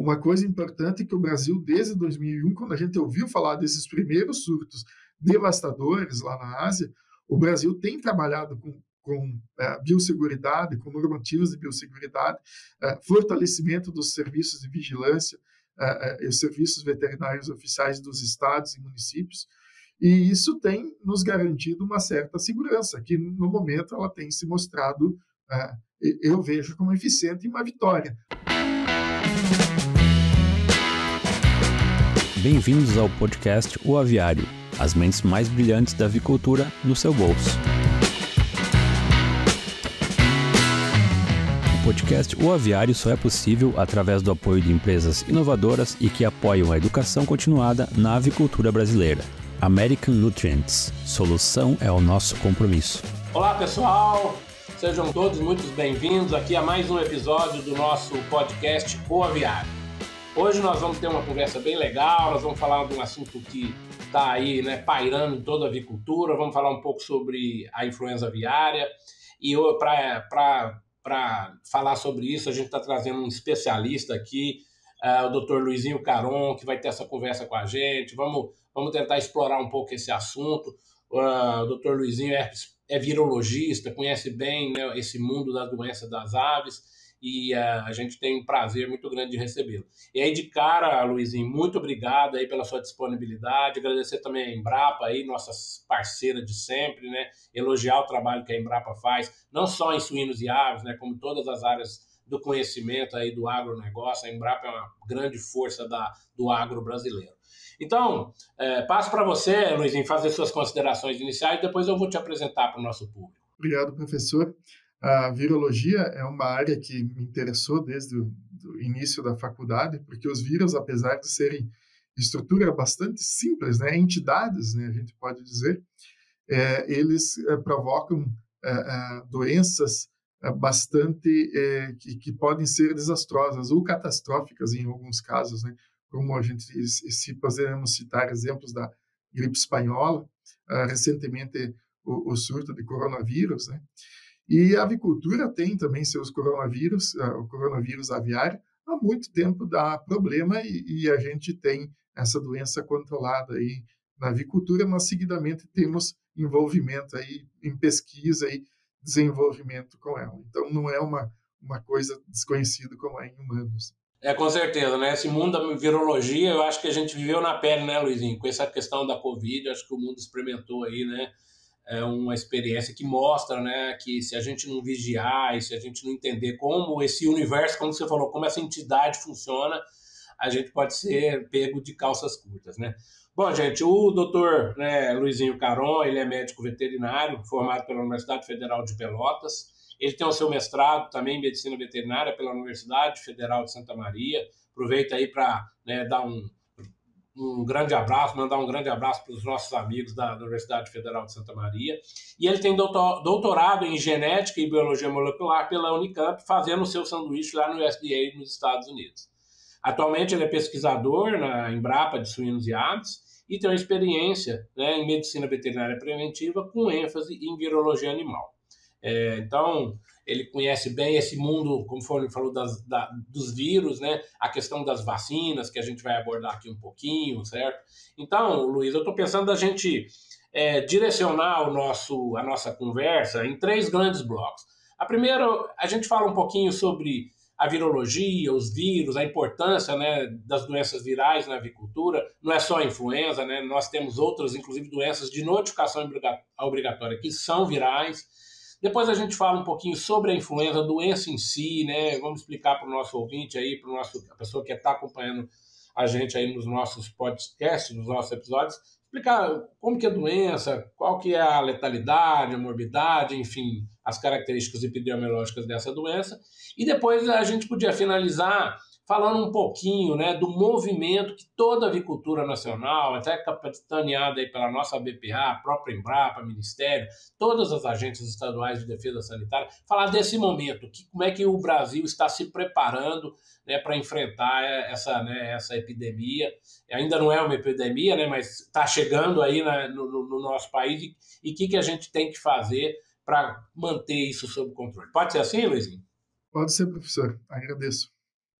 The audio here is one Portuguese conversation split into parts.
uma coisa importante é que o Brasil, desde 2001, quando a gente ouviu falar desses primeiros surtos devastadores lá na Ásia, o Brasil tem trabalhado com, com é, biosseguridade, com normativas de biosseguridade, é, fortalecimento dos serviços de vigilância é, e os serviços veterinários oficiais dos estados e municípios, e isso tem nos garantido uma certa segurança, que no momento ela tem se mostrado, eu vejo como eficiente e uma vitória. Bem-vindos ao podcast O Aviário, as mentes mais brilhantes da avicultura no seu bolso. O podcast O Aviário só é possível através do apoio de empresas inovadoras e que apoiam a educação continuada na avicultura brasileira. American Nutrients. Solução é o nosso compromisso. Olá, pessoal! Sejam todos muito bem-vindos aqui a mais um episódio do nosso podcast O Aviário. Hoje nós vamos ter uma conversa bem legal, nós vamos falar de um assunto que está aí né, pairando em toda a avicultura, vamos falar um pouco sobre a influenza aviária e para falar sobre isso a gente está trazendo um especialista aqui, uh, o Dr. Luizinho Caron, que vai ter essa conversa com a gente, vamos, vamos tentar explorar um pouco esse assunto. Uh, o Dr. Luizinho é, é virologista, conhece bem né, esse mundo da doença das aves e uh, a gente tem um prazer muito grande de recebê-lo. E aí, de cara, Luizinho, muito obrigado aí pela sua disponibilidade, agradecer também a Embrapa aí, nossa parceira de sempre, né? Elogiar o trabalho que a Embrapa faz, não só em suínos e aves, né? Como todas as áreas do conhecimento aí do agronegócio, a Embrapa é uma grande força da, do agro brasileiro. Então, é, passo para você, Luizinho, fazer suas considerações iniciais, depois eu vou te apresentar para o nosso público. Obrigado, professor. A virologia é uma área que me interessou desde o início da faculdade, porque os vírus, apesar de serem estrutura bastante simples, né, entidades, né, a gente pode dizer, é, eles é, provocam é, é doenças é, bastante é, que, que, podem ser desastrosas ou catastróficas em alguns casos, né, como a gente se podemos citar exemplos da gripe espanhola, recentemente o, o surto de coronavírus, né, e a avicultura tem também seus coronavírus, ah, o coronavírus aviário, há muito tempo dá problema e, e a gente tem essa doença controlada aí na avicultura, mas seguidamente temos envolvimento aí em pesquisa e desenvolvimento com ela. Então não é uma, uma coisa desconhecida como é em humanos. É, com certeza, né? Esse mundo da virologia, eu acho que a gente viveu na pele, né, Luizinho? Com essa questão da Covid, acho que o mundo experimentou aí, né? é uma experiência que mostra né, que se a gente não vigiar e se a gente não entender como esse universo, como você falou, como essa entidade funciona, a gente pode ser pego de calças curtas, né? Bom, gente, o doutor né, Luizinho Caron, ele é médico veterinário, formado pela Universidade Federal de Pelotas. Ele tem o seu mestrado também em medicina veterinária pela Universidade Federal de Santa Maria. Aproveita aí para né, dar um, um grande abraço, mandar um grande abraço para os nossos amigos da Universidade Federal de Santa Maria. E ele tem doutorado em genética e biologia molecular pela Unicamp, fazendo o seu sanduíche lá no USDA nos Estados Unidos. Atualmente ele é pesquisador na Embrapa de suínos e aves e tem uma experiência né, em medicina veterinária preventiva com ênfase em virologia animal. É, então, ele conhece bem esse mundo, conforme ele falou, das, da, dos vírus, né? A questão das vacinas, que a gente vai abordar aqui um pouquinho, certo? Então, Luiz, eu estou pensando da gente é, direcionar o nosso, a nossa conversa em três grandes blocos. A primeira, a gente fala um pouquinho sobre a virologia, os vírus, a importância né, das doenças virais na avicultura. Não é só a influenza, né? Nós temos outras, inclusive doenças de notificação obrigatória que são virais. Depois a gente fala um pouquinho sobre a influenza, a doença em si, né? Vamos explicar para o nosso ouvinte aí, para a pessoa que está acompanhando a gente aí nos nossos podcasts, nos nossos episódios, explicar como que é a doença, qual que é a letalidade, a morbidade, enfim, as características epidemiológicas dessa doença. E depois a gente podia finalizar falando um pouquinho né, do movimento que toda a avicultura nacional, até capitaneada aí pela nossa BPA, a própria Embrapa, Ministério, todas as agências estaduais de defesa sanitária, falar desse momento, que, como é que o Brasil está se preparando né, para enfrentar essa, né, essa epidemia. Ainda não é uma epidemia, né, mas está chegando aí na, no, no, nosso país e o que, que a gente tem que fazer para manter isso sob controle. Pode ser assim, Luizinho? Pode ser, professor. Agradeço.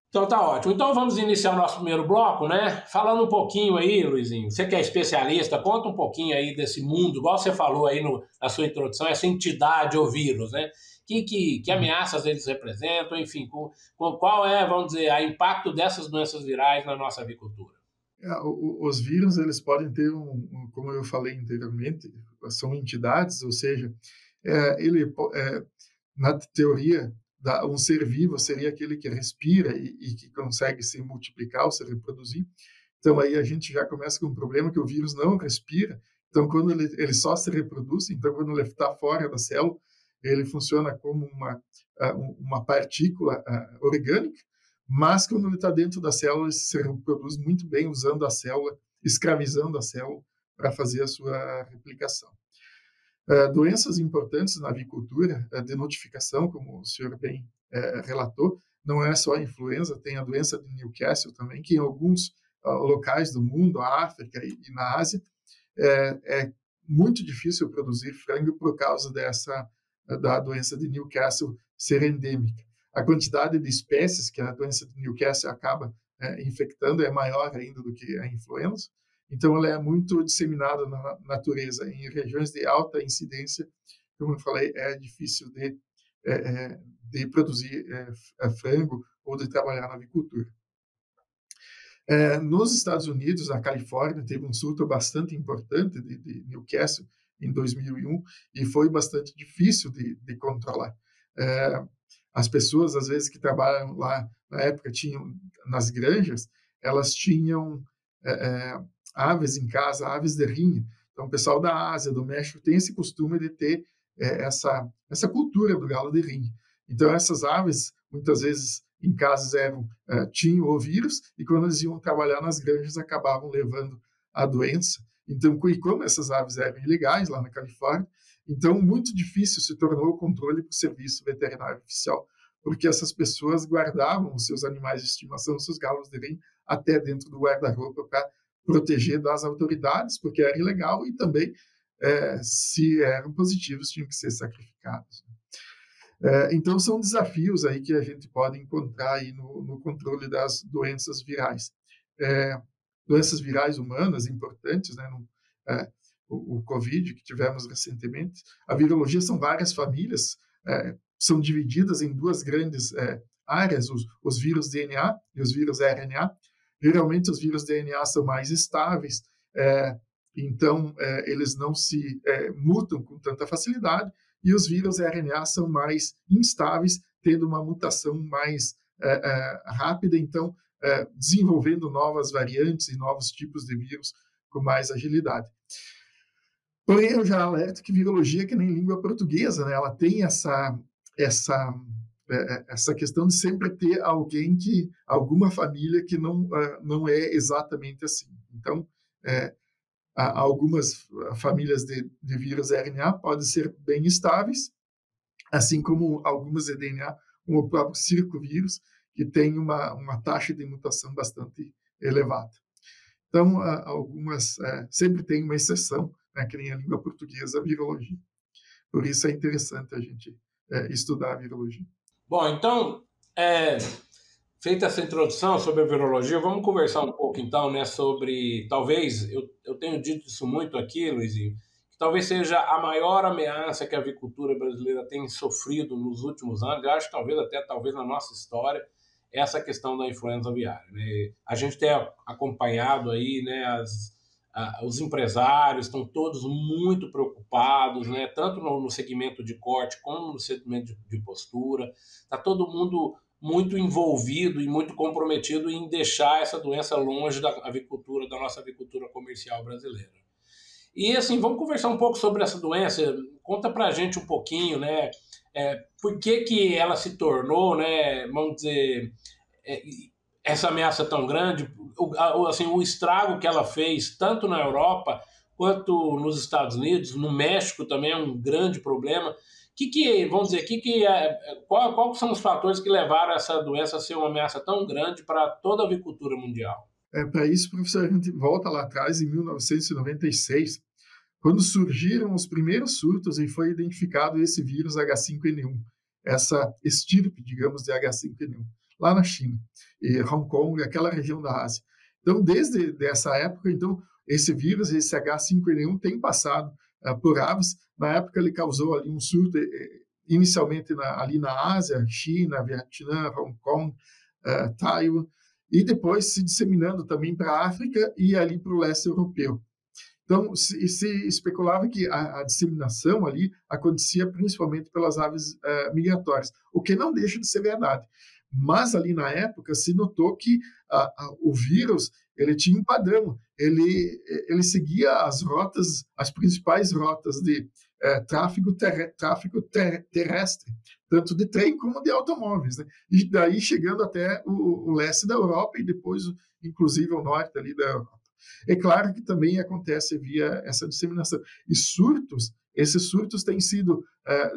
Então tá ótimo. Então vamos iniciar o nosso primeiro bloco, né? Falando um pouquinho aí, Luizinho, você que é especialista, conta um pouquinho aí desse mundo, igual você falou aí no, na sua introdução, essa entidade ou vírus, né? Que, que, que ameaças eles representam, enfim, com, com qual é, vamos dizer, o impacto dessas doenças virais na nossa avicultura? É, os vírus, eles podem ter, um, como eu falei anteriormente, são entidades, ou seja, é, ele, é, na teoria, um ser vivo seria aquele que respira e, e, que consegue se multiplicar ou se reproduzir. Então aí a gente já começa com um problema que o vírus não respira. Então quando ele, ele só se reproduz, então quando ele está fora da célula, ele funciona como uma uma partícula orgânica, mas quando ele está dentro da célula, ele se reproduz muito bem usando a célula, escravizando a célula para fazer a sua replicação. Uh, doenças importantes na avicultura, uh, de notificação, como o senhor bem uh, relatou, não é só a influenza, tem a doença de Newcastle também, que em alguns locais do mundo, a África e, na Ásia, é, é, muito difícil produzir frango por causa dessa da doença de Newcastle ser endêmica. A quantidade de espécies que a doença de Newcastle acaba infectando é maior ainda do que a influenza, então, ela é muito disseminada na natureza, em regiões de alta incidência, como eu falei, é difícil de, é, é de produzir é, frango ou de trabalhar na avicultura. Nos Estados Unidos, na Califórnia, teve um surto bastante importante de, de Newcastle em 2001 e foi bastante difícil de, de controlar. As pessoas, às vezes, que trabalham lá na época, tinham nas granjas, elas tinham é, aves em casa, aves de rinha. Então, o pessoal da Ásia, do México, tem esse costume de ter é, essa, essa cultura do galo de rinha. Então, essas aves, muitas vezes, em casas eram, é, tinham o vírus, e quando eles iam trabalhar nas granjas, acabavam levando a doença. Então, e como essas aves eram ilegais lá na Califórnia, então muito difícil se tornou o controle para o serviço veterinário oficial, porque essas pessoas guardavam os seus animais de estimação, os seus galos de rim, até dentro do guarda-roupa para proteger das autoridades, porque era ilegal, e também, é, se eram positivos, tinham que ser sacrificados. É, então, são desafios aí que a gente pode encontrar aí no, no controle das doenças virais. É, doenças virais humanas importantes, né, no, é, o, o, Covid, que tivemos recentemente. A virologia são várias famílias, é, são divididas em duas grandes é, áreas, os, os vírus DNA e os vírus RNA. Geralmente os vírus DNA são mais estáveis, é, então é, eles não se é, mutam com tanta facilidade, e os vírus RNA são mais instáveis, tendo uma mutação mais é, é, rápida, então é, desenvolvendo novas variantes e novos tipos de vírus com mais agilidade. Porém, eu já alerto que virologia que nem língua portuguesa, né? ela tem essa, essa essa questão de sempre ter alguém que, alguma família que não, uh, não é exatamente assim. Então, é, algumas famílias de, de vírus RNA podem ser bem estáveis, assim como algumas de DNA, como o próprio circovírus, que tem uma, uma taxa de mutação bastante elevada. Então, algumas, é, sempre tem uma exceção, né, que nem a língua portuguesa, a virologia. Por isso é interessante a gente é, estudar a virologia. Bom, então, é, feita essa introdução sobre a virologia, vamos conversar um pouco então né, sobre, talvez, eu, eu tenho dito isso muito aqui, Luizinho, que talvez seja a maior ameaça que a avicultura brasileira tem sofrido nos últimos anos, eu acho talvez até talvez na nossa história, essa questão da influenza aviária. Né? A gente tem acompanhado aí né, as, os empresários estão todos muito preocupados, né? tanto no, no segmento de corte como no segmento de, de postura. Está todo mundo muito envolvido e muito comprometido em deixar essa doença longe da avicultura, da nossa avicultura comercial brasileira. E assim, vamos conversar um pouco sobre essa doença. Conta para a gente um pouquinho, né? É, por que, que ela se tornou, né? Vamos dizer, é, essa ameaça tão grande, o, assim, o estrago que ela fez, tanto na Europa quanto nos Estados Unidos, no México também é um grande problema. Que que, vamos dizer, que que é, qual, qual são os fatores que levaram essa doença a ser uma ameaça tão grande para toda a avicultura mundial? É, para isso, professor, a gente volta lá atrás, em 1996, quando surgiram os primeiros surtos e foi identificado esse vírus H5N1, essa estirpe, digamos, de H5N1. Lá na China e Hong Kong, aquela região da Ásia. Então, desde essa época, então esse vírus, esse H5N1, tem passado uh, por aves. Na época, ele causou ali um surto, eh, inicialmente na, ali na Ásia, China, Vietnã, Hong Kong, uh, Taiwan, e depois se disseminando também para a África e ali para o leste europeu. Então, se, se especulava que a, a, disseminação ali acontecia principalmente pelas aves uh, migratórias, o que não deixa de ser verdade. Mas ali na época se notou que a, a, o vírus ele tinha um padrão, ele, ele seguia as rotas, as principais rotas de uh, tráfego, ter, tráfego ter, terrestre, tanto de trem como de automóveis, né? e daí chegando até o, o leste da Europa e depois, inclusive, o norte ali da Europa. É claro que também acontece via essa disseminação. E surtos, esses surtos têm sido,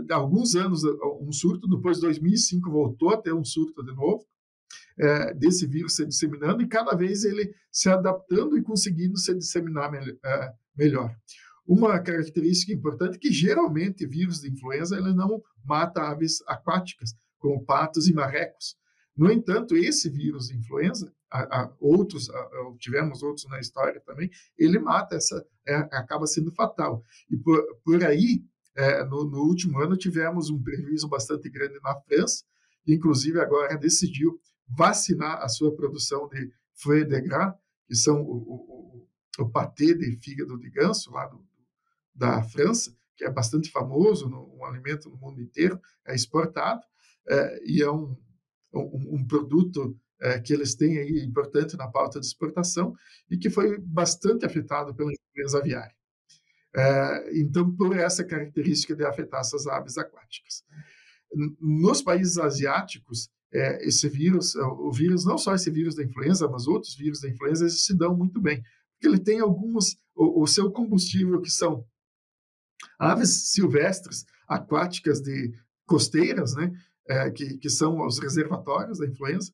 há alguns anos, um surto, depois de 2005 voltou a ter um surto de novo, é, desse vírus se disseminando, e cada vez ele se adaptando e conseguindo se disseminar é, melhor. Uma característica importante é que geralmente vírus de influenza ele não mata aves aquáticas, como patos e marrecos. No entanto, esse vírus de influenza a, a outros, a, tivemos outros na história também, ele mata essa, é, acaba sendo fatal. E por, por aí, é, no, no, último ano, tivemos um prejuízo bastante grande na França, inclusive agora decidiu vacinar a sua produção de foie de gras, que são o, o, o, patê de fígado de ganso lá do, da França, que é bastante famoso, no, um alimento no mundo inteiro, é exportado, é, e é um, um, um produto é, que eles têm aí importante na pauta de exportação e que foi bastante afetado pela empresa aviária. É, então, por essa característica de afetar essas aves aquáticas. Nos países asiáticos, é, esse vírus, o vírus, não só esse vírus da influenza, mas outros vírus da influenza, eles se dão muito bem, porque ele tem alguns, o, o seu combustível, que são aves silvestres, aquáticas de costeiras, né, é, que, que são os reservatórios da influenza,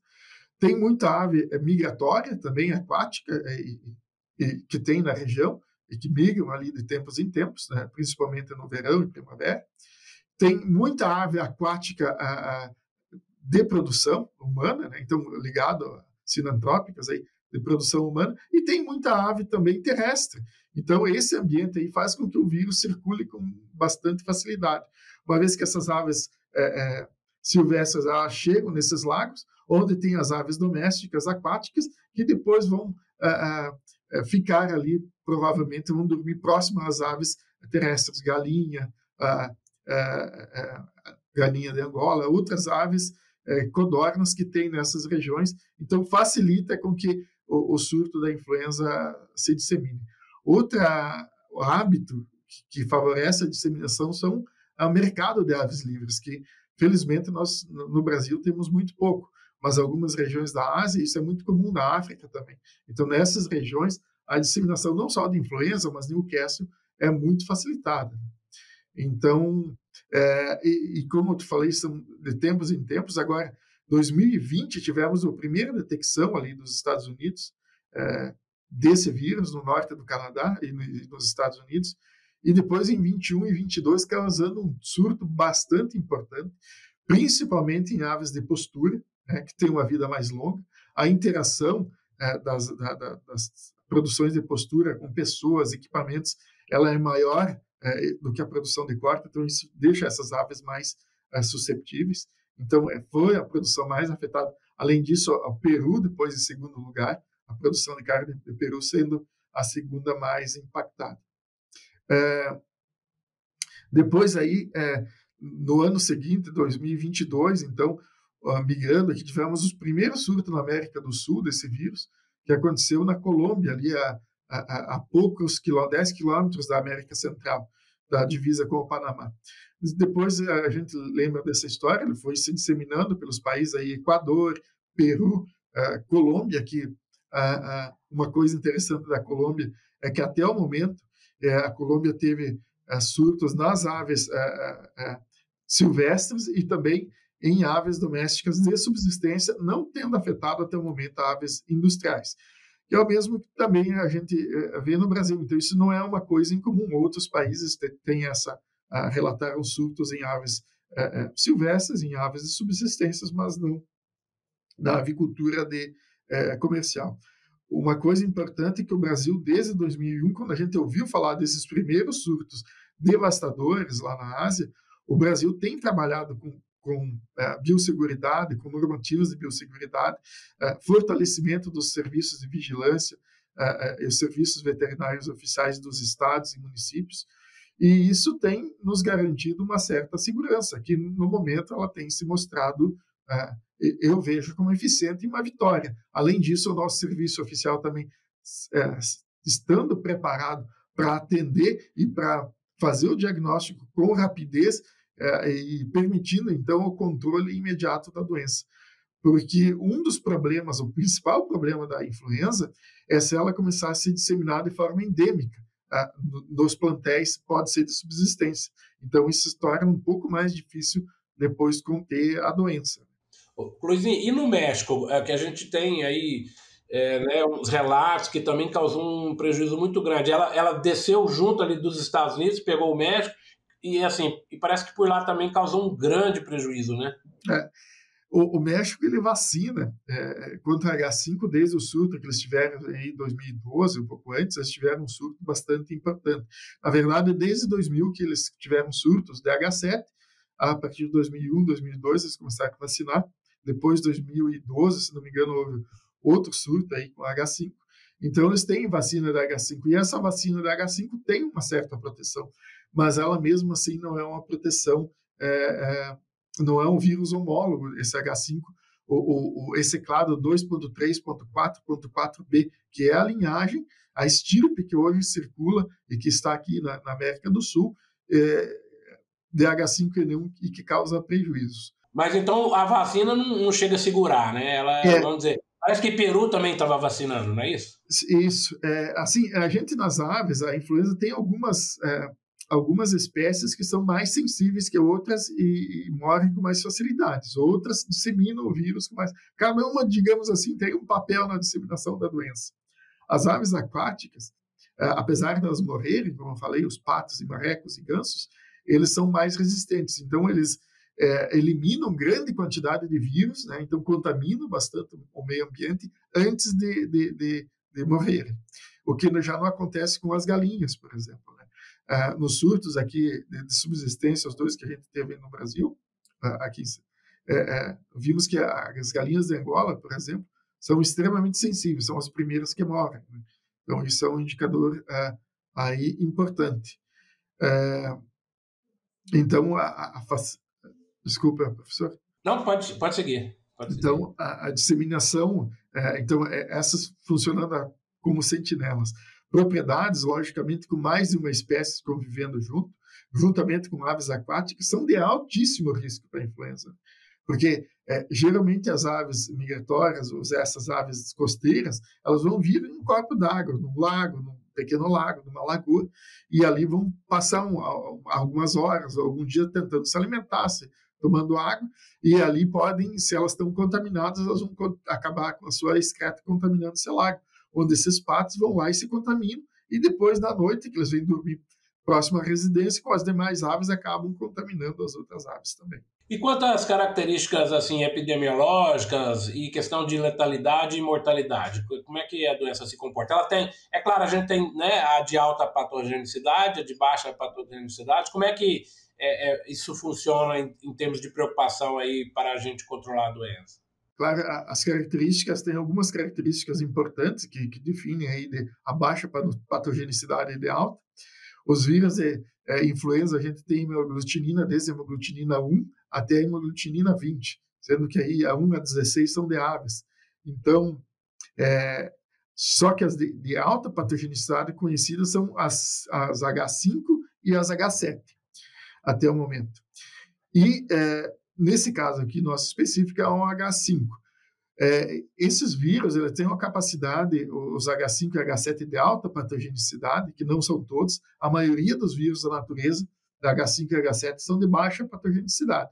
tem muita ave é, migratória também, aquática, é, e, e, que tem na região e que migram ali de tempos em tempos, né, principalmente no verão e primavera. Tem muita ave aquática a, a, de produção humana, né, então ligado a sinantrópicas aí, de produção humana, e tem muita ave também terrestre. Então, esse ambiente aí faz com que o vírus circule com bastante facilidade. Uma vez que essas aves é, é, silvestres elas chegam nesses lagos, onde tem as aves domésticas aquáticas, que depois vão uh, uh, ficar ali, provavelmente vão dormir próximo às aves terrestres, galinha, galinha de Angola, outras aves codornas que tem nessas regiões. Então, facilita com que o, o surto da influenza se dissemine. Outro hábito que, que favorece a disseminação são o mercado de aves livres, que felizmente nós no Brasil temos muito pouco mas algumas regiões da Ásia, isso é muito comum na África também. Então, nessas regiões, a disseminação não só de influenza, mas Newcastle é muito facilitada. Então, é, e, e, como eu te falei, são de tempos em tempos. Agora, 2020, tivemos a primeira detecção ali dos Estados Unidos é, desse vírus no norte do Canadá e nos Estados Unidos. E depois, em 21 e 22, causando um surto bastante importante, principalmente em aves de postura, né, que tem uma vida mais longa, a interação é, das, da, das, produções de postura com pessoas, equipamentos, ela é maior é, do que a produção de corte, então isso deixa essas aves mais é, susceptíveis. Então, é, foi a produção mais afetada. Além disso, o Peru, depois em segundo lugar, a produção de carne de Peru sendo a segunda mais impactada. É, depois aí, é, no ano seguinte, 2022, então, migrando aqui, tivemos os primeiros surtos na América do Sul desse vírus, que aconteceu na Colômbia, ali a, a, a poucos quilômetros, 10 quilômetros da América Central, da divisa com o Panamá. Depois a gente lembra dessa história, ele foi se disseminando pelos países aí, Equador, Peru, Colômbia, que uma coisa interessante da Colômbia é que até o momento é, a Colômbia teve surtos nas aves silvestres e também em aves domésticas de subsistência, não tendo afetado até o momento aves industriais. Que é o mesmo que também a gente vê no Brasil. Então, isso não é uma coisa incomum. Outros países têm essa, relataram surtos em aves é, é, silvestres, em aves de subsistências, mas não da avicultura de, é, comercial. Uma coisa importante é que o Brasil, desde 2001, quando a gente ouviu falar desses primeiros surtos devastadores lá na Ásia, o Brasil tem trabalhado com, com é, biosseguridade, com normativas de biosseguridade, é, fortalecimento dos serviços de vigilância é, e os serviços veterinários oficiais dos estados e municípios, e isso tem nos garantido uma certa segurança, que no momento ela tem se mostrado eu vejo como eficiente e uma vitória. Além disso, o nosso serviço oficial também, é, estando preparado para atender e para fazer o diagnóstico com rapidez é, e permitindo, então, o controle imediato da doença. Porque um dos problemas, o principal problema da influenza, é se ela começar a se disseminar de forma endêmica. É, nos plantéis pode ser de subsistência. Então, isso torna um pouco mais difícil depois conter a doença. Luizinho, e no México, é, que a gente tem aí é, né, uns relatos que também causou um prejuízo muito grande. Ela, ela desceu junto ali dos Estados Unidos, pegou o México, e assim, e parece que por lá também causou um grande prejuízo, né? É. O, o, México ele vacina é, contra H5 desde o surto que eles tiveram em 2012, um pouco antes, eles tiveram um surto bastante importante. Na verdade, desde 2000 que eles tiveram surtos de H7, a partir de 2001, 2002 eles começaram a vacinar. Depois de 2012, se não me engano, houve outro surto aí com H5. Então, eles têm vacina da H5 e essa vacina da H5 tem uma certa proteção, mas ela mesmo assim não é uma proteção, é, é, não é um vírus homólogo, esse H5, o, o, esse clado 2.3.4.4b, que é a linhagem, a estirpe que hoje circula e que está aqui na, na América do Sul, é, DH5N1 e que causa prejuízos. Mas então a vacina não, não chega a segurar, né? Ela, é. vamos dizer, parece que Peru também estava vacinando, não é isso? Isso. É, assim, a gente nas aves, a influenza tem algumas, é, algumas espécies que são mais sensíveis que outras e, e, morrem com mais facilidades. Outras disseminam o vírus com mais. Cada uma, digamos assim, tem um papel na disseminação da doença. As aves aquáticas, é, apesar de elas morrerem, como eu falei, os patos e marrecos e gansos, eles são mais resistentes. Então, eles é, eliminam grande quantidade de vírus, né? então contaminam bastante o meio ambiente antes de, de, de, de morrerem. O que já não acontece com as galinhas, por exemplo. Né? Ah, nos surtos aqui de, subsistência, os dois que a gente teve no Brasil, ah, aqui é, é, vimos que as galinhas de Angola, por exemplo, são extremamente sensíveis, são as primeiras que morrem. Né? Então, isso é um indicador é, aí importante. É, então, a, a, Desculpa, professor. Não, pode, pode seguir. Pode então, a, a, disseminação, é, então, é, essas funcionando como sentinelas. Propriedades, logicamente, com mais de uma espécie convivendo junto, juntamente com aves aquáticas, são de altíssimo risco para a influenza. Porque, é, geralmente, as aves migratórias, ou essas aves costeiras, elas vão vir em um corpo d'água, num lago, num pequeno lago, numa lagoa, e ali vão passar um, algumas horas, algum dia tentando se alimentar, se tomando água, e ali podem, se elas estão contaminadas, elas vão acabar com a sua excreta contaminando seu lago, onde esses patos vão lá e se contaminam, e depois da noite, que eles vêm dormir próximo à residência, com as demais aves acabam contaminando as outras aves também. E quanto às características assim epidemiológicas e questão de letalidade e mortalidade, como é que a doença se comporta? Ela tem, é claro, a gente tem né, a de alta patogenicidade, a de baixa patogenicidade. Como é que é, é, isso funciona em, em, termos de preocupação aí para a gente controlar a doença? Claro, as características, tem algumas características importantes que, que definem aí de, a baixa patogenicidade e de alta. Os vírus de é, influenza, a gente tem hemoglutinina desde a hemoglutinina 1 até a hemoglutinina 20, sendo que aí a 1 a 16 são de aves. Então, é, só que as de, de, alta patogenicidade conhecidas são as, as H5 e as H7 até o momento. E é, nesse caso aqui, nosso específico é um H5. É, esses vírus eles têm uma capacidade, os H5 e H7 de alta patogenicidade, que não são todos, a maioria dos vírus da natureza, da H5 e H7, são de baixa patogenicidade.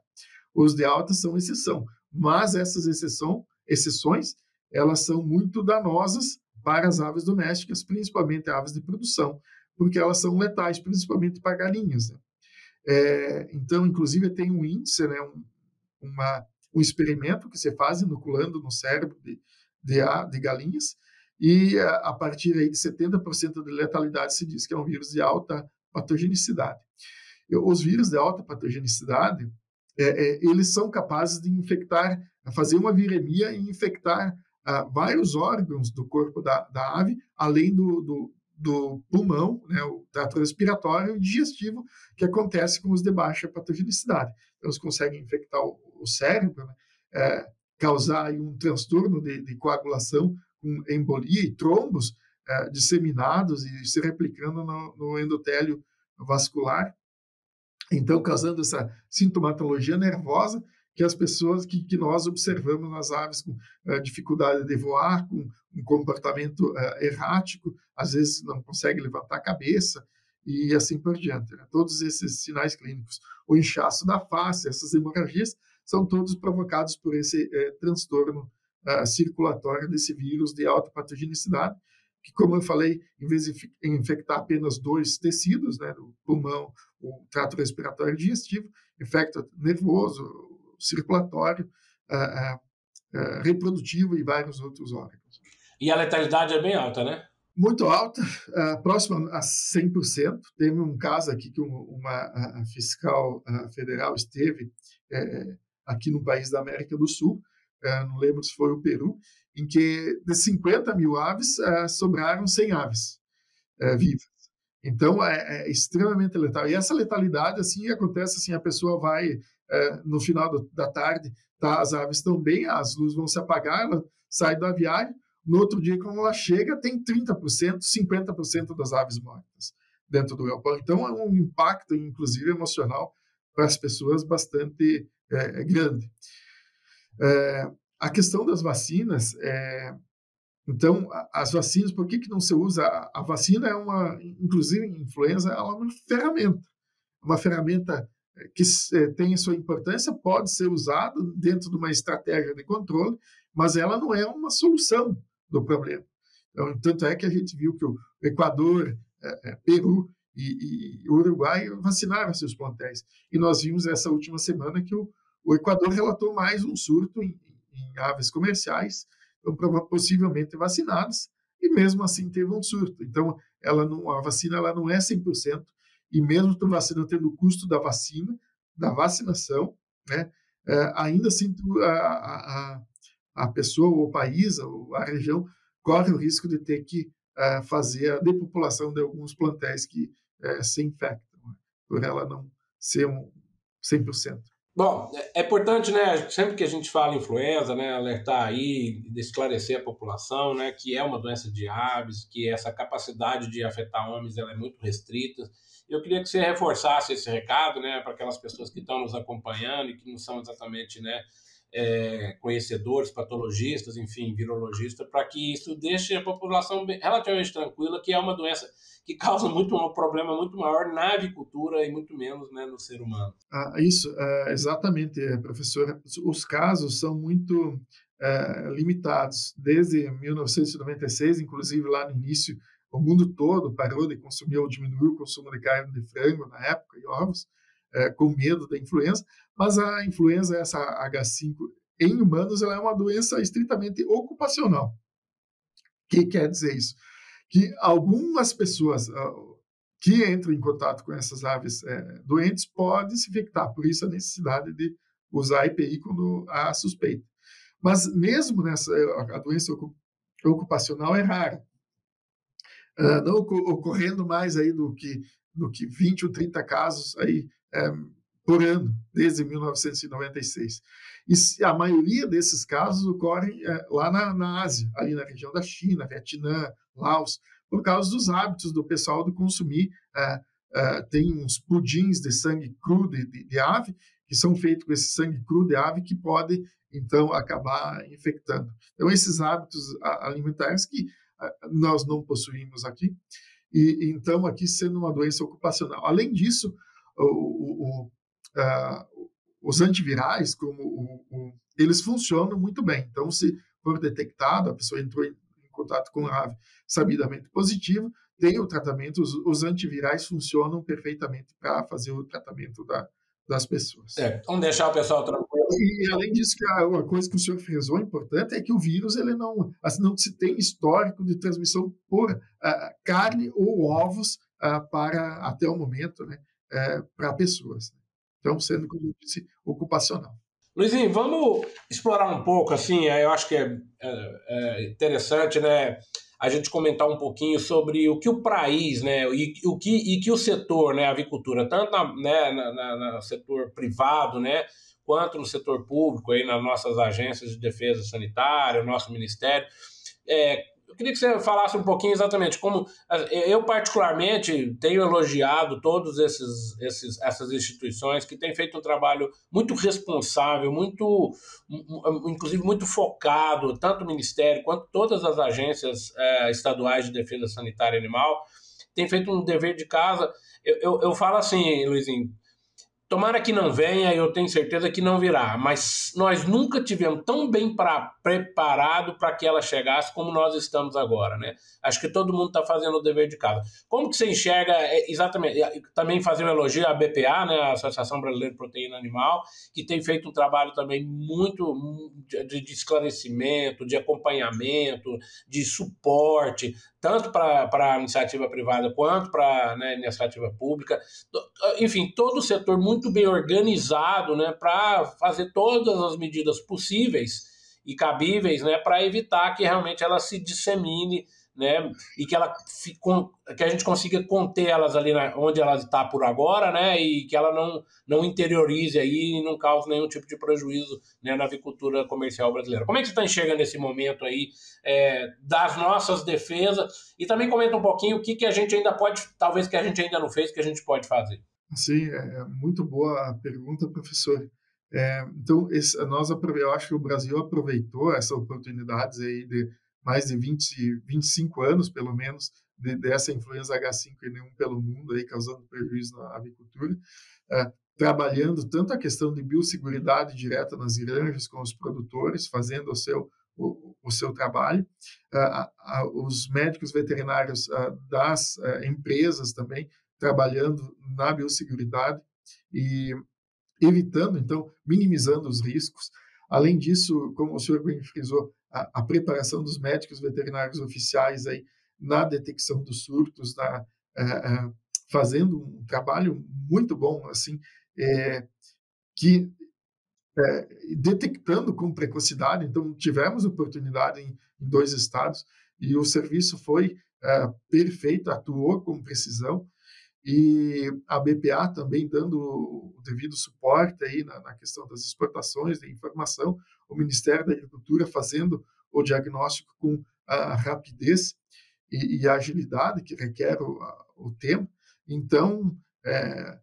Os de alta são exceção, mas essas exceção, exceções, elas são muito danosas para as aves domésticas, principalmente aves de produção, porque elas são letais, principalmente para galinhas. Né? É, então, inclusive, tem um índice, né, um, uma, um experimento que se faz inoculando no cérebro de, de, de galinhas, e a partir aí de 70% de letalidade se diz que é um vírus de alta patogenicidade. Os vírus de alta patogenicidade, é, é, eles são capazes de infectar, fazer uma viremia e infectar uh, vários órgãos do corpo da, da ave, além do, do, do pulmão, né, o trato respiratório e digestivo, que acontece com os de baixa patogenicidade. Então, eles conseguem infectar o, o cérebro, né, é, causar um transtorno de, de, coagulação com embolia e trombos é, disseminados e se replicando no, no endotélio vascular. Então, causando essa sintomatologia nervosa que as pessoas que, que nós observamos nas aves com uh, dificuldade de voar, com um comportamento uh, errático, às vezes não consegue levantar a cabeça e assim por diante. Né? Todos esses sinais clínicos, o inchaço da face, essas hemorragias, são todos provocados por esse uh, transtorno circulatório desse vírus de alta patogenicidade, que, como eu falei, em vez de infectar apenas dois tecidos, né, o pulmão, o trato respiratório digestivo, infecta nervoso, circulatório, uh, reprodutivo e vários outros órgãos. E a letalidade é bem alta, né? Muito alta, uh, próxima a 100%. Teve um caso aqui que uma fiscal federal esteve aqui no país da América do Sul, não lembro se foi o Peru, em que de 50 mil aves sobraram 100 aves vivas. Então é, é, extremamente letal. E essa letalidade assim acontece assim, a pessoa vai é, no final do, da tarde, tá, as aves estão bem, as luzes vão se apagar, ela sai do aviário, no outro dia, quando ela chega, tem 30%, 50% das aves mortas dentro do galpão. Então, é um impacto, inclusive, emocional para as pessoas bastante é, é, grande. É, a questão das vacinas, é, então, as vacinas, por que, que não se usa? A vacina é uma, inclusive influenza, ela é uma ferramenta, uma ferramenta que eh, tem sua importância, pode ser usado dentro de uma estratégia de controle, mas ela não é uma solução do problema. Então, tanto é que a gente viu que o Equador, é, Peru e, Uruguai vacinaram seus plantéis. E nós vimos essa última semana que o, Equador relatou mais um surto em, aves comerciais, possivelmente vacinadas, e mesmo assim teve um surto. Então, ela não, a vacina ela não é 100%, e mesmo tu vacina tendo o custo da vacina, da vacinação, né, é, ainda assim tu, a, a, a pessoa, o país, a região, corre o risco de ter que é, fazer a depopulação de alguns plantéis que é, se infectam, por ela não ser um 100%. Bom, é importante, né, sempre que a gente fala influenza, né, alertar aí, esclarecer a população, né, que é uma doença de aves, que essa capacidade de afetar homens ela é muito restrita, eu queria que você reforçasse esse recado, né, para aquelas pessoas que estão nos acompanhando e que não são exatamente, né, é, conhecedores, patologistas, enfim, virologistas, para que isso deixe a população relativamente tranquila, que é uma doença que causa muito um problema muito maior na avicultura e muito menos né, no ser humano. Ah, isso, é, exatamente, professor. Os casos são muito é, limitados. Desde 1996, inclusive lá no início o mundo todo parou de consumir ou diminuiu o consumo de carne de frango na época e ovos, é, com medo da influenza, mas a influenza, essa H5 em humanos, ela é uma doença estritamente ocupacional. O que quer dizer isso? Que algumas pessoas uh, que entram em contato com essas aves é, doentes podem se infectar, por isso a necessidade de usar a EPI quando há suspeita. Mas mesmo nessa, a doença ocupacional é rara uh, não ocorrendo mais aí do que, do que 20 ou 30 casos aí, é, por ano, desde 1996. E a maioria desses casos ocorrem é, lá na, na Ásia, ali na região da China, Vietnã, Laos, por causa dos hábitos do pessoal de consumir. É, tem uns pudins de sangue cru de, de, de, ave, que são feitos com esse sangue cru de ave, que pode, então, acabar infectando. Então, esses hábitos alimentares que nós não possuímos aqui. E então, aqui sendo uma doença ocupacional. Além disso, o, o, uh, os antivirais, como o, eles funcionam muito bem. Então, se for detectado, a pessoa entrou em, em contato com a ave sabidamente positivo, tem o tratamento, os, os antivirais funcionam perfeitamente para fazer o tratamento da, das pessoas. É, vamos deixar o pessoal tranquilo E, além disso, que a, uma coisa que o senhor frisou importante é que o vírus ele não, assim, não se tem histórico de transmissão por uh, carne ou ovos uh, para até o momento, né, uh, para pessoas. Então, sendo como eu disse, ocupacional. Luizinho, vamos explorar um pouco, assim, eu acho que é, é, é interessante, né? a gente comentar um pouquinho sobre o que o país, né, e o que, e que o setor, né, a avicultura, tanto na, né, na, na, no setor privado, né, quanto no setor público, aí nas nossas agências de defesa sanitária, nosso ministério, é, eu queria que você falasse um pouquinho exatamente como eu particularmente tenho elogiado todos esses, esses essas instituições que têm feito um trabalho muito responsável, muito inclusive muito focado, tanto o ministério quanto todas as agências é, estaduais de defesa sanitária animal têm feito um dever de casa. Eu, eu, eu falo assim, Luizinho, Tomara que não venha, eu tenho certeza que não virá, mas nós nunca tivemos tão bem pra, preparado para que ela chegasse como nós estamos agora, né? Acho que todo mundo está fazendo o dever de casa. Como que você enxerga é, exatamente, também fazer um elogio à BPA, né, a Associação Brasileira de Proteína Animal, que tem feito um trabalho também muito de, de esclarecimento, de acompanhamento, de suporte, tanto para a iniciativa privada quanto para a né, iniciativa pública. Enfim, todo o setor muito bem organizado né, para fazer todas as medidas possíveis e cabíveis né, para evitar que realmente ela se dissemine né? E que ela que a gente consiga conter elas ali na, onde ela está por agora, né? E que ela não, não interiorize aí e não cause nenhum tipo de prejuízo né, na avicultura comercial brasileira. Como é que você está enxergando esse momento aí é, das nossas defesas? E também comenta um pouquinho o que, que a gente ainda pode, talvez que a gente ainda não fez, que a gente pode fazer. Sim, é, é muito boa a pergunta, professor. É, então, esse, nós, eu acho que o Brasil aproveitou essas oportunidades aí de mais de 20, 25 anos, pelo menos, de, dessa influenza H5N1 pelo mundo, aí, causando prejuízo na avicultura, é, trabalhando tanto a questão de biosseguridade direta nas granjas com os produtores, fazendo o seu, o, o seu trabalho, é, a, os médicos veterinários a, é, das empresas também trabalhando na biosseguridade e evitando, então, minimizando os riscos. Além disso, como o senhor bem frisou, a, a, preparação dos médicos veterinários oficiais aí na detecção dos surtos, na, é, é, fazendo um trabalho muito bom, assim, é, que é, detectando com precocidade. Então, tivemos oportunidade em, em dois estados e o serviço foi é, perfeito, atuou com precisão e a BPA também dando o devido suporte aí na, na questão das exportações de informação, o Ministério da Agricultura fazendo o diagnóstico com a rapidez e, e a agilidade que requer o, o tempo. Então, é,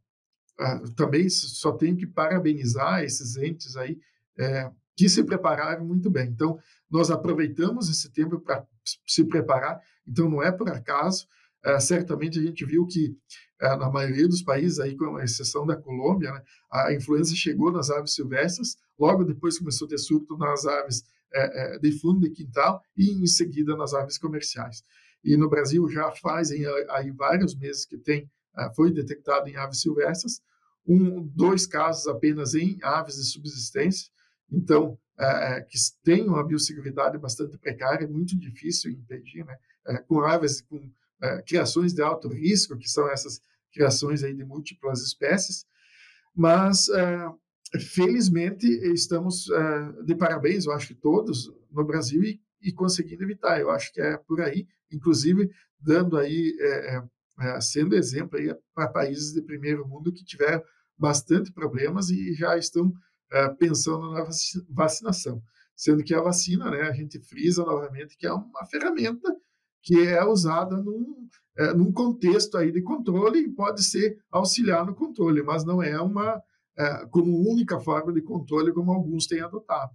também só tenho que parabenizar esses entes aí é, que se prepararam muito bem. Então, nós aproveitamos esse tempo para se preparar. Então, não é por acaso. É, certamente a gente viu que é, na maioria dos países, aí, com exceção da Colômbia, né, a influenza chegou nas aves silvestres, logo depois começou a ter surto nas aves é, é, de fundo de quintal e em seguida nas aves comerciais. E no Brasil já fazem aí vários meses que tem é, foi detectado em aves silvestres, um, dois casos apenas em aves de subsistência, então é, que tem uma biosseguridade bastante precária, muito difícil impedir, né? É, com aves com criações de alto risco, que são essas criações aí de múltiplas espécies, mas uh, felizmente estamos uh, de parabéns, eu acho que todos no Brasil e, e, conseguindo evitar. Eu acho que é por aí, inclusive dando aí é, sendo exemplo aí para países de primeiro mundo que tiveram bastante problemas e já estão pensando na vacinação, sendo que a vacina, né, a gente frisa novamente que é uma ferramenta que é usada num, é, num contexto aí de controle e pode ser auxiliar no controle, mas não é uma é, como única forma de controle como alguns têm adotado.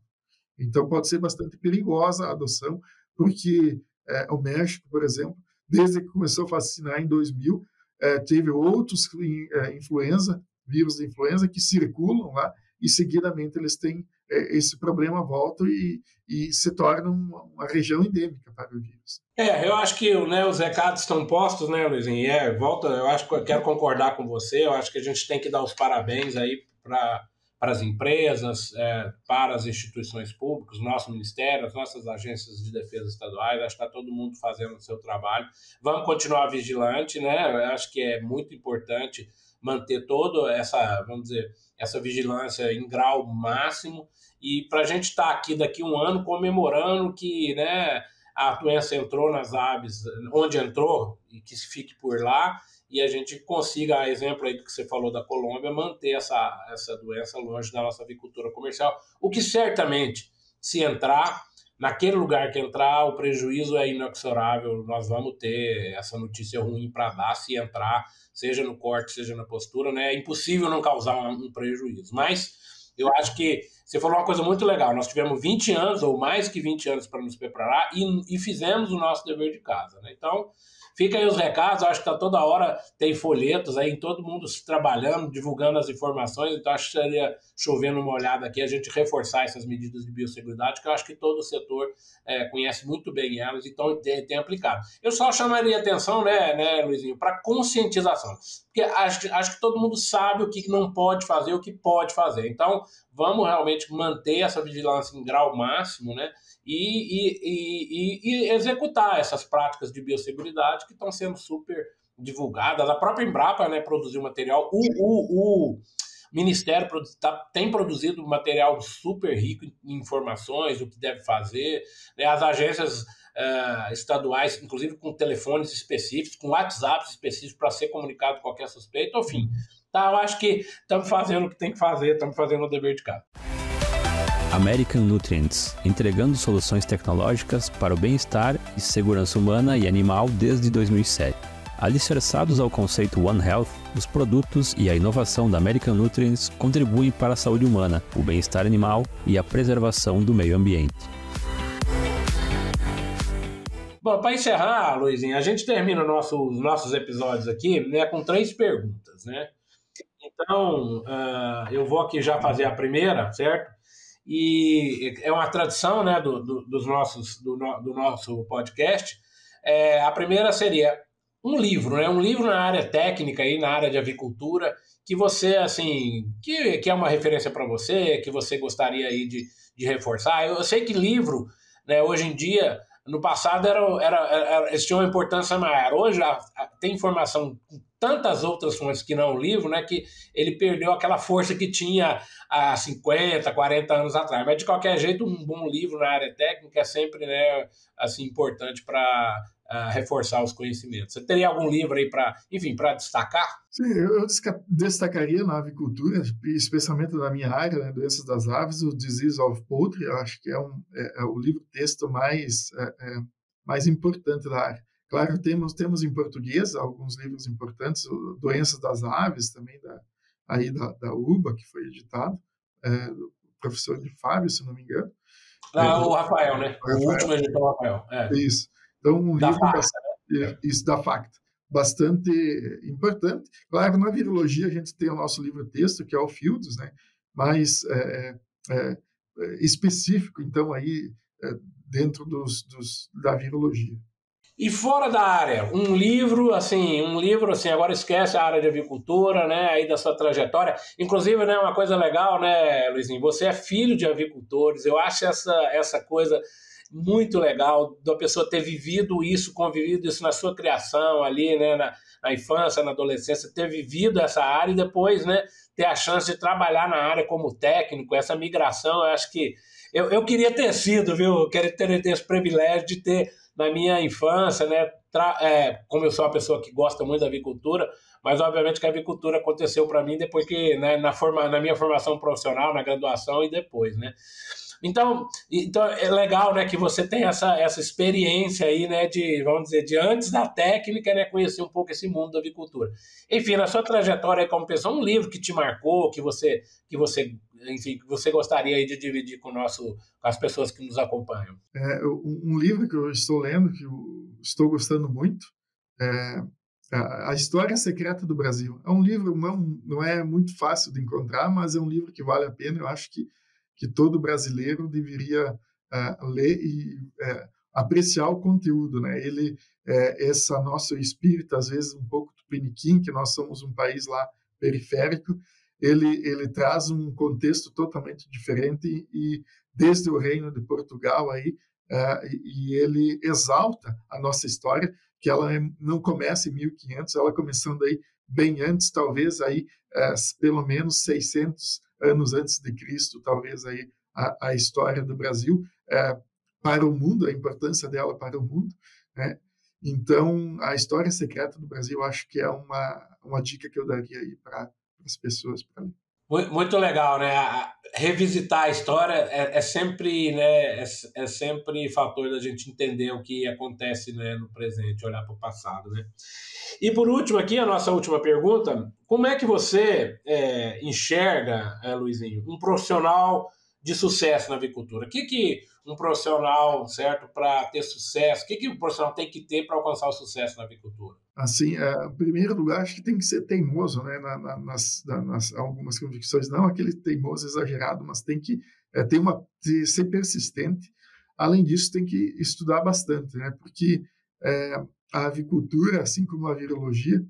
Então pode ser bastante perigosa a adoção, porque é, o México, por exemplo, desde que começou a vacinar em 2000, é, teve outros é, influenza, vírus de influenza que circulam lá e seguidamente eles têm esse problema volta e, e se torna uma, uma, região endêmica para o vírus. É, eu acho que né, os recados estão postos, né, Luizinho? É, volta, eu acho que eu quero concordar com você, eu acho que a gente tem que dar os parabéns aí para para as empresas, é, para as instituições públicas, nosso ministério, as nossas agências de defesa estaduais, acho que está todo mundo fazendo o seu trabalho. Vamos continuar vigilante, né? Acho que é muito importante manter toda essa, vamos dizer, essa vigilância em grau máximo e para a gente estar tá aqui daqui um ano comemorando que, né, a doença entrou nas aves, onde entrou e que se fique por lá e a gente consiga, a exemplo aí do que você falou da Colômbia, manter essa, essa doença longe da nossa avicultura comercial, o que certamente, se entrar, naquele lugar que entrar, o prejuízo é inexorável, nós vamos ter essa notícia ruim para dar se entrar, seja no corte, seja na postura, né? É impossível não causar um, um prejuízo. Mas eu acho que você falou uma coisa muito legal. Nós tivemos 20 anos, ou mais que 20 anos, para nos preparar e, e fizemos o nosso dever de casa. Né? Então, Fica aí os recados, acho que tá toda hora tem folhetos aí, todo mundo trabalhando, divulgando as informações, então acho que seria chovendo uma olhada aqui, a gente reforçar essas medidas de biosseguridade, que eu acho que todo o setor é, conhece muito bem elas e então tem, tem, aplicado. Eu só chamaria atenção, né, né Luizinho, para conscientização, porque acho, acho que todo mundo sabe o que não pode fazer, o que pode fazer. Então, vamos realmente manter essa vigilância em grau máximo, né? E, e, e, e executar essas práticas de biosseguridade que estão sendo super divulgadas. A própria Embrapa né, produziu material, o, o, o Ministério tá, tem produzido material super rico em informações, o que deve fazer. Né, as agências uh, estaduais, inclusive com telefones específicos, com WhatsApps específicos para ser comunicado qualquer suspeito, enfim. Tá, eu acho que estamos fazendo o que tem que fazer, estamos fazendo o dever de casa. American Nutrients, entregando soluções tecnológicas para o bem-estar e segurança humana e animal desde 2007. Alicerçados ao conceito One Health, os produtos e a inovação da American Nutrients contribuem para a saúde humana, o bem-estar animal e a preservação do meio ambiente. Bom, para encerrar, Luizinho, a gente termina nosso, os nossos episódios aqui né, com três perguntas, né? Então, uh, eu vou aqui já fazer a primeira, certo? E é uma tradição né, do, do dos nossos, do, no, do nosso podcast. É, a primeira seria um livro, né, um livro na área técnica, aí, na área de avicultura, que você, assim, que, que é uma referência para você, que você gostaria aí de, de reforçar. Eu, eu sei que livro, né, hoje em dia, no passado era, era, era, eles tinham uma importância maior. Hoje a, a, tem informação com tantas outras fontes que não o livro, né, que ele perdeu aquela força que tinha há 50, 40 anos atrás. Mas de qualquer jeito, um bom livro na área técnica é sempre, né, assim importante para ah, reforçar os conhecimentos. Você teria algum livro aí para, enfim, para destacar? Sim, eu destacaria na avicultura, especialmente na minha área, né, doenças das aves, o Disease of Poultry. Eu acho que é, um, é, é o livro texto mais é, é, mais importante da área. Claro, temos, temos em português alguns livros importantes, Doenças das Aves, também da, aí da, da UBA, que foi editado, é, do professor de Fábio, se não me engano. Ah, é, o Rafael, né? O, Rafael. último editor, Rafael. É. Isso. Então, um da livro facta, bastante, né? isso da facta, bastante importante. Claro, na virologia a gente tem o nosso livro-texto, que é o Fields, né? mais é, é, é específico, então, aí, é, dentro dos, dos, da virologia. E fora da área, um livro, assim, um livro, assim, agora esquece a área de avicultura, né, aí da sua trajetória. Inclusive, né, uma coisa legal, né, Luizinho, você é filho de avicultores, eu acho essa, essa coisa muito legal da pessoa ter vivido isso, convivido isso na sua criação ali, né, na, na infância, na adolescência, ter vivido essa área e depois, né, ter a chance de trabalhar na área como técnico, essa migração, eu acho que eu, eu queria ter sido, viu, eu queria ter, ter esse privilégio de ter na minha infância, né? É, como eu sou uma pessoa que gosta muito da avicultura, mas obviamente que a avicultura aconteceu para mim depois que, né, na, forma, na minha formação profissional, na graduação e depois, né? Então, então é legal, né, que você tem essa, essa experiência aí, né, de, vamos dizer, de antes da técnica, né, conhecer um pouco esse mundo da avicultura. Enfim, na sua trajetória como pessoa, um livro que te marcou, que você, que você enfim, que você gostaria de dividir com, nosso, com as pessoas que nos acompanham? É, um livro que eu estou lendo, que estou gostando muito, é A História Secreta do Brasil. É um livro, não, não é muito fácil de encontrar, mas é um livro que vale a pena. Eu acho que, que todo brasileiro deveria uh, ler e uh, apreciar o conteúdo. Né? Ele, uh, essa nosso espírito, às vezes um pouco tupiniquim, que nós somos um país lá periférico, ele, ele traz um contexto totalmente diferente e desde o reino de Portugal aí uh, e ele exalta a nossa história que ela não começa em 1500 ela começando aí bem antes talvez aí uh, pelo menos 600 anos antes de Cristo talvez aí a, a história do Brasil uh, para o mundo a importância dela para o mundo né então a história secreta do Brasil acho que é uma uma dica que eu daria aí para as pessoas para ler. Muito legal, né? Revisitar a história é, é sempre, né? É, é, sempre fator da gente entender o que acontece né, no presente, olhar para o passado, né? E por último aqui a nossa última pergunta: como é que você é, enxerga, é, Luizinho, um profissional de sucesso na avicultura? O que que um profissional, certo, para ter sucesso? O que que o profissional tem que ter para alcançar o sucesso na avicultura? Assim, é, primeiro lugar, acho que tem que ser teimoso, né, na, na, nas, nas, algumas convicções, não aquele teimoso exagerado, mas tem que é, ter uma, ter, ser persistente. Além disso, tem que estudar bastante, né, porque é, a avicultura, assim como a virologia,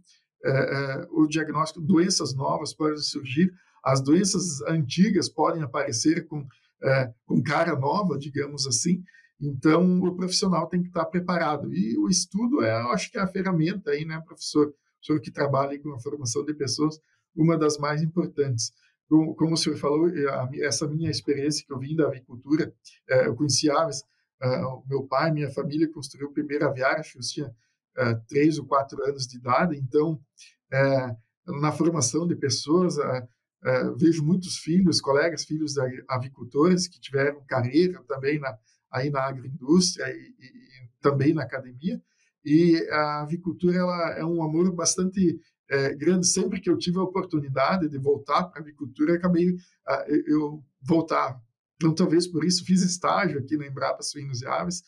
é, é, o diagnóstico, doenças novas podem surgir, as doenças antigas podem aparecer com, é, com cara nova, digamos assim, então, o profissional tem que estar preparado. E o estudo é, eu acho que é a ferramenta aí, né, professor? O senhor que trabalha com a formação de pessoas, uma das mais importantes. Como, como o senhor falou, essa minha experiência que eu vim da avicultura, é, eu conheci aves, o meu pai, minha família construiu o primeiro aviário, eu tinha é, três ou quatro anos de idade, então, na formação de pessoas, vejo muitos filhos, colegas, filhos de avicultores que tiveram carreira também na, aí na agroindústria e, e também na academia. E a avicultura ela é um amor bastante é, grande. Sempre que eu tive a oportunidade de voltar para a avicultura, acabei uh, eu voltar. Então, talvez por isso fiz estágio aqui na Embrapa Suínos e Aves.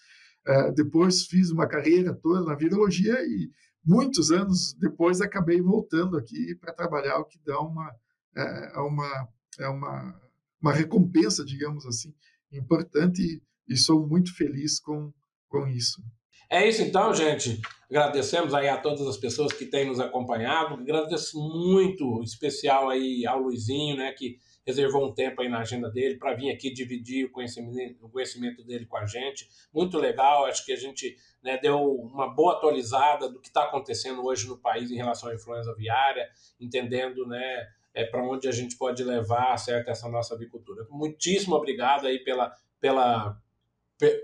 Uh, depois fiz uma carreira toda na virologia e muitos anos depois acabei voltando aqui para trabalhar, o que dá uma é, uma é uma uma recompensa, digamos assim, importante e sou muito feliz com, com isso. É isso então, gente. Agradecemos aí a todas as pessoas que têm nos acompanhado. Agradeço muito, especial aí ao Luizinho, né, que reservou um tempo aí na agenda dele para vir aqui dividir o conhecimento, o conhecimento dele com a gente. Muito legal, acho que a gente né, deu uma boa atualizada do que está acontecendo hoje no país em relação à influenza aviária, entendendo né, é, para onde a gente pode levar certo, essa nossa avicultura. Muitíssimo obrigado aí pela, pela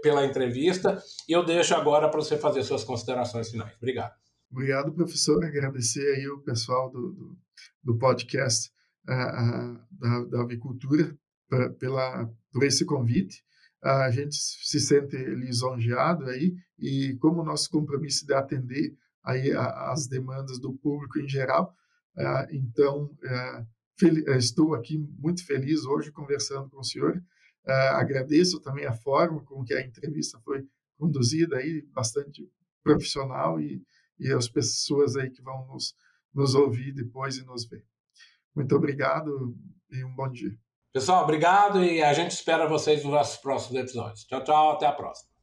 pela entrevista e eu deixo agora para você fazer suas considerações finais. Obrigado. Obrigado, professor. Agradecer aí o pessoal do, do, do podcast uh, uh, da, da avicultura pra, pela, por esse convite. Uh, a gente se sente lisonjeado aí e como o nosso compromisso de atender aí a, as demandas do público em geral, então estou aqui muito feliz hoje conversando com o senhor agradeço também a forma com que a entrevista foi conduzida aí, bastante profissional e, e as pessoas aí que vão nos, nos ouvir depois e nos ver. Muito obrigado e um bom dia. Pessoal, obrigado e a gente espera vocês nos nossos próximos episódios. Tchau, tchau, até a próxima.